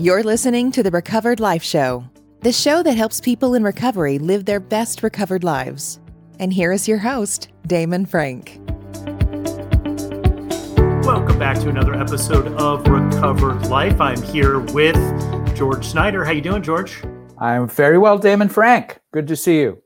You're listening to the Recovered Life Show, the show that helps people in recovery live their best recovered lives. And here is your host, Damon Frank. Welcome back to another episode of Recovered Life. I'm here with George Snyder. How you doing, George? I'm very well, Damon Frank. Good to see you.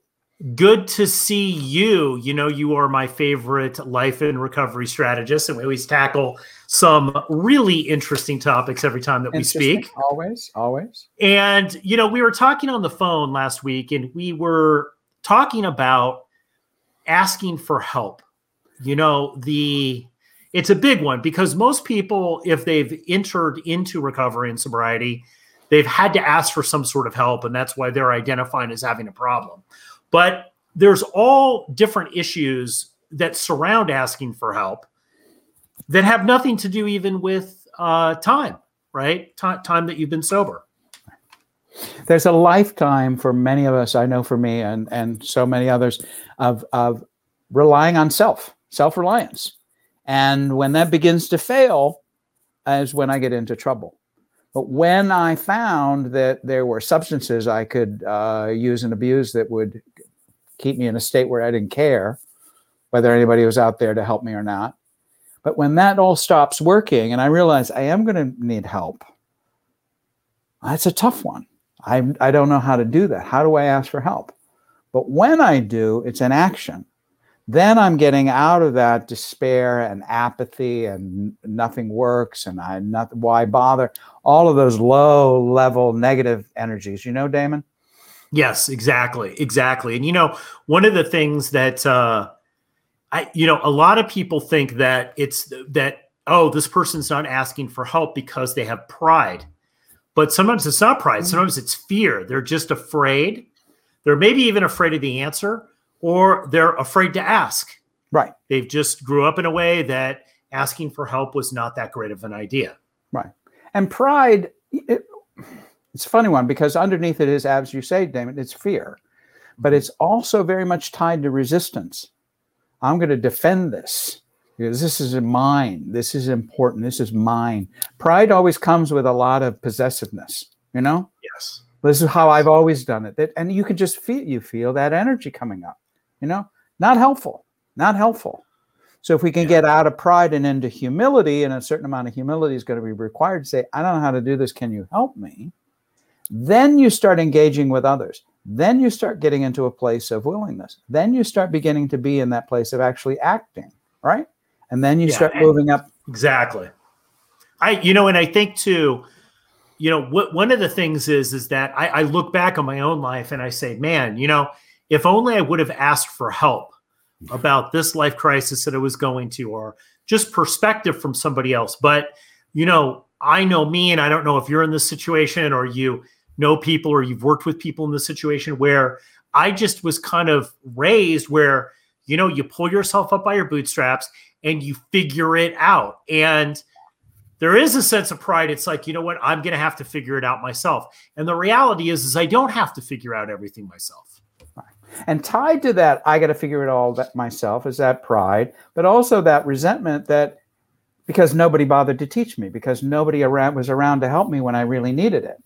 Good to see you. You know, you are my favorite life and recovery strategist, and we always tackle some really interesting topics every time that we speak. Always, always. And, you know, we were talking on the phone last week and we were talking about asking for help. You know, the it's a big one because most people, if they've entered into recovery and sobriety, they've had to ask for some sort of help, and that's why they're identifying as having a problem. But there's all different issues that surround asking for help that have nothing to do even with uh, time, right? T- time that you've been sober. There's a lifetime for many of us, I know for me and, and so many others, of, of relying on self, self reliance. And when that begins to fail, is when I get into trouble. But when I found that there were substances I could uh, use and abuse that would keep me in a state where I didn't care whether anybody was out there to help me or not, but when that all stops working and I realize I am going to need help, that's a tough one. I, I don't know how to do that. How do I ask for help? But when I do, it's an action. Then I'm getting out of that despair and apathy and nothing works and I not why bother all of those low level negative energies. You know, Damon. Yes, exactly, exactly. And you know, one of the things that uh, I, you know, a lot of people think that it's that, oh, this person's not asking for help because they have pride. But sometimes it's not pride. Mm-hmm. Sometimes it's fear. They're just afraid. They're maybe even afraid of the answer or they're afraid to ask. Right. They've just grew up in a way that asking for help was not that great of an idea. Right. And pride, it, it's a funny one because underneath it is, as you say, Damon, it's fear, but mm-hmm. it's also very much tied to resistance. I'm going to defend this because this is mine. This is important. This is mine. Pride always comes with a lot of possessiveness, you know? Yes. This is how I've always done it. That, and you can just feel, you feel that energy coming up, you know? Not helpful, not helpful. So if we can yeah. get out of pride and into humility, and a certain amount of humility is going to be required to say, I don't know how to do this. Can you help me? Then you start engaging with others. Then you start getting into a place of willingness. Then you start beginning to be in that place of actually acting, right? And then you yeah, start moving up. Exactly. I, you know, and I think too, you know, what one of the things is, is that I, I look back on my own life and I say, man, you know, if only I would have asked for help about this life crisis that I was going to, or just perspective from somebody else. But, you know, I know me, and I don't know if you're in this situation or you know people or you've worked with people in this situation where I just was kind of raised where, you know, you pull yourself up by your bootstraps and you figure it out. And there is a sense of pride. It's like, you know what, I'm going to have to figure it out myself. And the reality is, is I don't have to figure out everything myself. And tied to that, I got to figure it all that myself is that pride, but also that resentment that because nobody bothered to teach me, because nobody around was around to help me when I really needed it.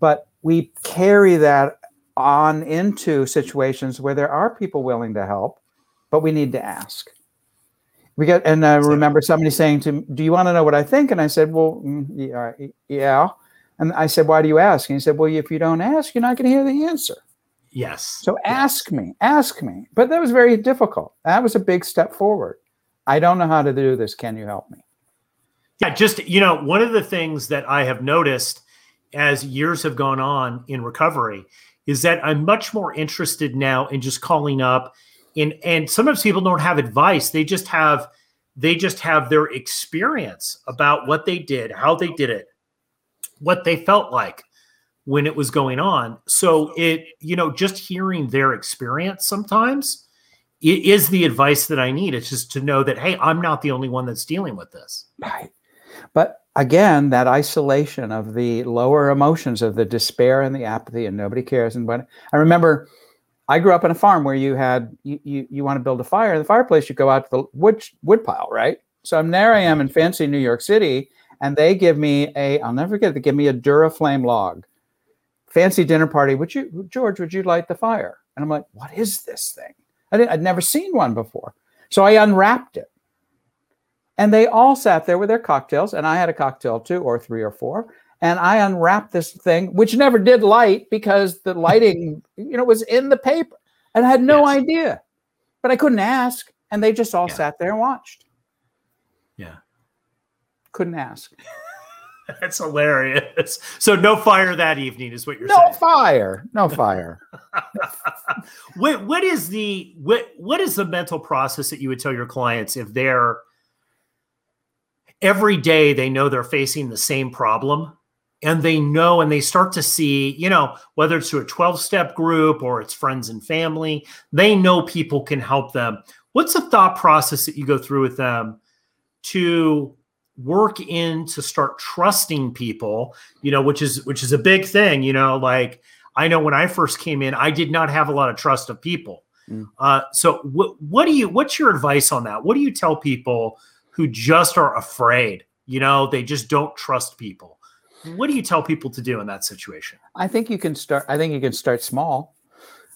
But we carry that on into situations where there are people willing to help, but we need to ask. We get, and I remember somebody saying to me, "Do you want to know what I think?" And I said, "Well, mm, yeah, yeah." And I said, "Why do you ask?" And he said, "Well, if you don't ask, you're not going to hear the answer." Yes. So ask me, ask me. But that was very difficult. That was a big step forward. I don't know how to do this. Can you help me? Yeah, just you know, one of the things that I have noticed as years have gone on in recovery is that I'm much more interested now in just calling up in and sometimes people don't have advice. They just have they just have their experience about what they did how they did it what they felt like when it was going on. So it you know just hearing their experience sometimes it is the advice that i need. It's just to know that hey i'm not the only one that's dealing with this. Right. But again, that isolation of the lower emotions of the despair and the apathy, and nobody cares. And I remember, I grew up in a farm where you had you you, you want to build a fire in the fireplace, you go out to the wood wood pile, right? So I'm there. I am in fancy New York City, and they give me a I'll never forget they give me a Duraflame log. Fancy dinner party. Would you George, would you light the fire? And I'm like, what is this thing? I didn't, I'd never seen one before. So I unwrapped it. And they all sat there with their cocktails, and I had a cocktail too, or three or four. And I unwrapped this thing, which never did light because the lighting, you know, was in the paper. And I had no yes. idea. But I couldn't ask. And they just all yeah. sat there and watched. Yeah. Couldn't ask. That's hilarious. So no fire that evening is what you're no saying. No fire. No fire. what what is the what what is the mental process that you would tell your clients if they're every day they know they're facing the same problem and they know and they start to see, you know, whether it's to a 12 step group or it's friends and family, they know people can help them. What's the thought process that you go through with them to work in to start trusting people, you know, which is which is a big thing, you know, like I know when I first came in, I did not have a lot of trust of people. Mm. Uh, so what what do you what's your advice on that? What do you tell people who just are afraid? You know, they just don't trust people. What do you tell people to do in that situation? I think you can start. I think you can start small.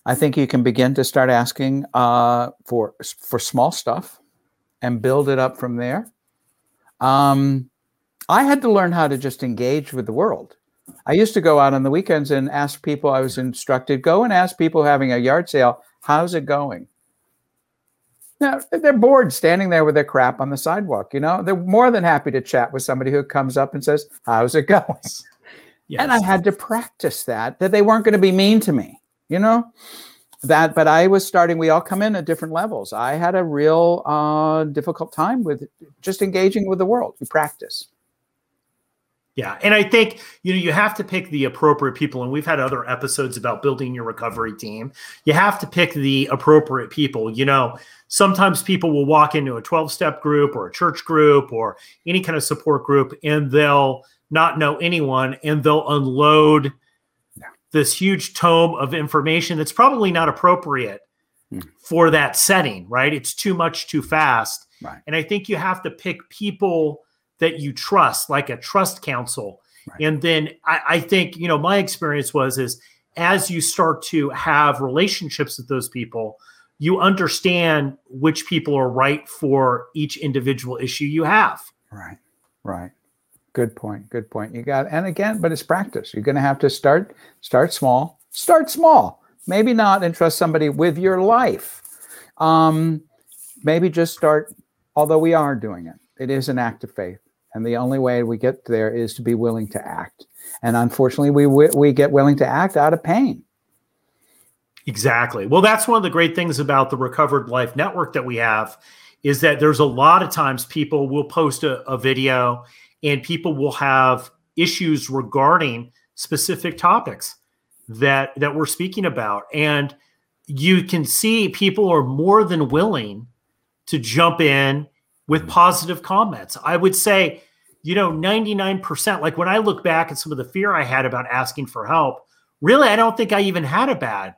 I think you can begin to start asking uh, for for small stuff, and build it up from there. Um, I had to learn how to just engage with the world. I used to go out on the weekends and ask people. I was instructed go and ask people having a yard sale, "How's it going?" Now they're bored standing there with their crap on the sidewalk. You know, they're more than happy to chat with somebody who comes up and says, "How's it going?" Yes. And I had to practice that that they weren't going to be mean to me. You know, that. But I was starting. We all come in at different levels. I had a real uh, difficult time with just engaging with the world. You practice. Yeah. And I think, you know, you have to pick the appropriate people. And we've had other episodes about building your recovery team. You have to pick the appropriate people. You know, sometimes people will walk into a 12 step group or a church group or any kind of support group and they'll not know anyone and they'll unload this huge tome of information that's probably not appropriate mm. for that setting, right? It's too much too fast. Right. And I think you have to pick people that you trust, like a trust council. Right. And then I, I think, you know, my experience was is as you start to have relationships with those people, you understand which people are right for each individual issue you have. Right. Right. Good point. Good point. You got and again, but it's practice. You're going to have to start start small. Start small. Maybe not entrust somebody with your life. Um, maybe just start. Although we are doing it, it is an act of faith, and the only way we get there is to be willing to act. And unfortunately, we we get willing to act out of pain. Exactly. Well, that's one of the great things about the Recovered Life Network that we have is that there's a lot of times people will post a, a video and people will have issues regarding specific topics that that we're speaking about and you can see people are more than willing to jump in with mm-hmm. positive comments. I would say, you know, 99%. Like when I look back at some of the fear I had about asking for help, really, I don't think I even had a bad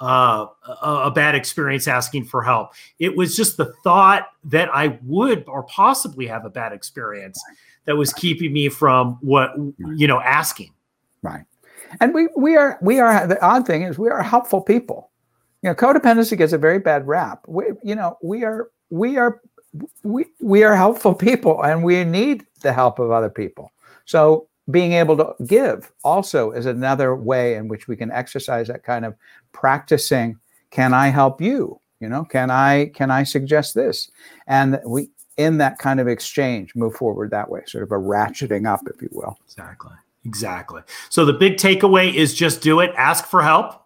uh, a, a, bad experience asking for help. It was just the thought that I would or possibly have a bad experience that was keeping me from what you know asking. Right, and we we are we are the odd thing is we are helpful people. You know, codependency gets a very bad rap. We, you know, we are we are we we are helpful people, and we need the help of other people. So being able to give also is another way in which we can exercise that kind of practicing can i help you? You know can i can i suggest this? And we in that kind of exchange move forward that way sort of a ratcheting up if you will. Exactly. Exactly. So the big takeaway is just do it ask for help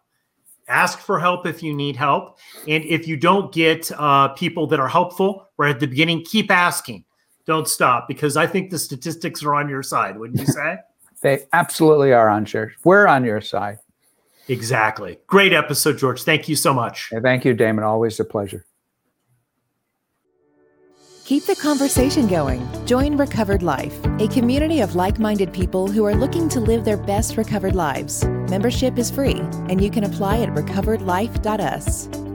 ask for help if you need help and if you don't get uh, people that are helpful right at the beginning keep asking don't stop because I think the statistics are on your side, wouldn't you say? they absolutely are on your we're on your side. Exactly. Great episode, George. Thank you so much. thank you, Damon. Always a pleasure. Keep the conversation going. Join Recovered Life, a community of like minded people who are looking to live their best recovered lives. Membership is free, and you can apply at recoveredlife.us.